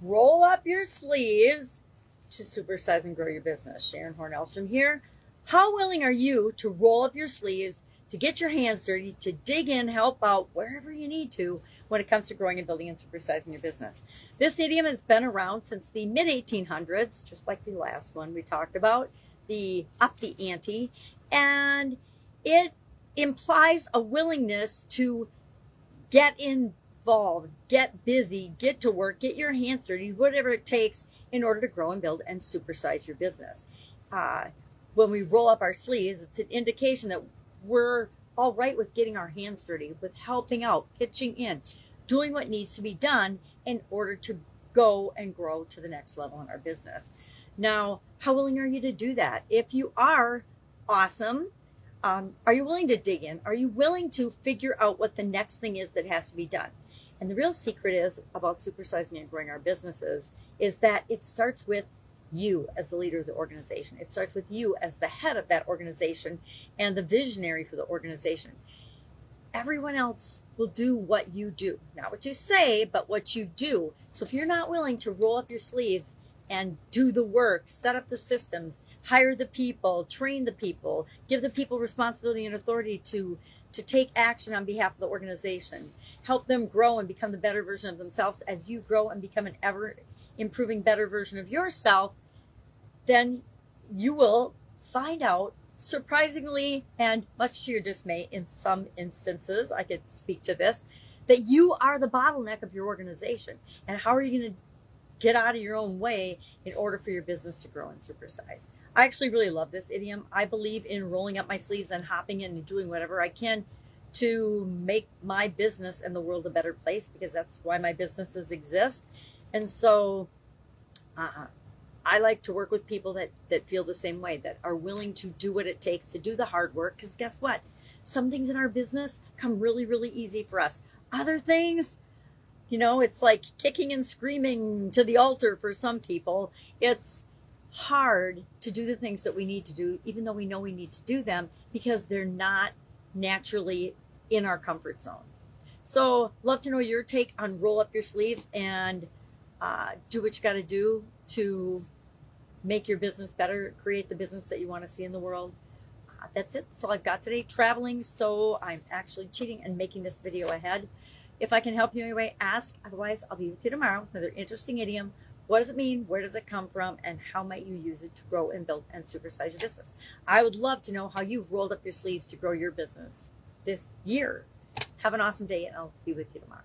roll up your sleeves to supersize and grow your business. Sharon Horn-Elstrom here. How willing are you to roll up your sleeves, to get your hands dirty, to dig in, help out wherever you need to when it comes to growing and building and supersizing your business? This idiom has been around since the mid 1800s, just like the last one we talked about, the up the ante, and it implies a willingness to get involved, get busy, get to work, get your hands dirty, whatever it takes in order to grow and build and supersize your business. Uh, when we roll up our sleeves, it's an indication that we're all right with getting our hands dirty, with helping out, pitching in, doing what needs to be done in order to go and grow to the next level in our business. Now, how willing are you to do that? If you are, awesome. Um, are you willing to dig in? Are you willing to figure out what the next thing is that has to be done? And the real secret is about supersizing and growing our businesses is that it starts with you as the leader of the organization. It starts with you as the head of that organization and the visionary for the organization. Everyone else will do what you do. Not what you say, but what you do. So if you're not willing to roll up your sleeves and do the work, set up the systems, hire the people, train the people, give the people responsibility and authority to to take action on behalf of the organization, help them grow and become the better version of themselves as you grow and become an ever improving better version of yourself, then you will find out surprisingly and much to your dismay in some instances, I could speak to this, that you are the bottleneck of your organization. And how are you going to get out of your own way in order for your business to grow and supersize? I actually really love this idiom. I believe in rolling up my sleeves and hopping in and doing whatever I can to make my business and the world a better place because that's why my businesses exist. And so uh, I like to work with people that, that feel the same way, that are willing to do what it takes to do the hard work. Because guess what? Some things in our business come really, really easy for us. Other things, you know, it's like kicking and screaming to the altar for some people. It's hard to do the things that we need to do, even though we know we need to do them, because they're not naturally in our comfort zone. So, love to know your take on roll up your sleeves and uh, do what you got to do to make your business better, create the business that you want to see in the world. Uh, that's it. So I've got today traveling, so I'm actually cheating and making this video ahead. If I can help you anyway, ask. Otherwise, I'll be with you tomorrow with another interesting idiom what does it mean? Where does it come from? And how might you use it to grow and build and supersize your business? I would love to know how you've rolled up your sleeves to grow your business this year. Have an awesome day, and I'll be with you tomorrow.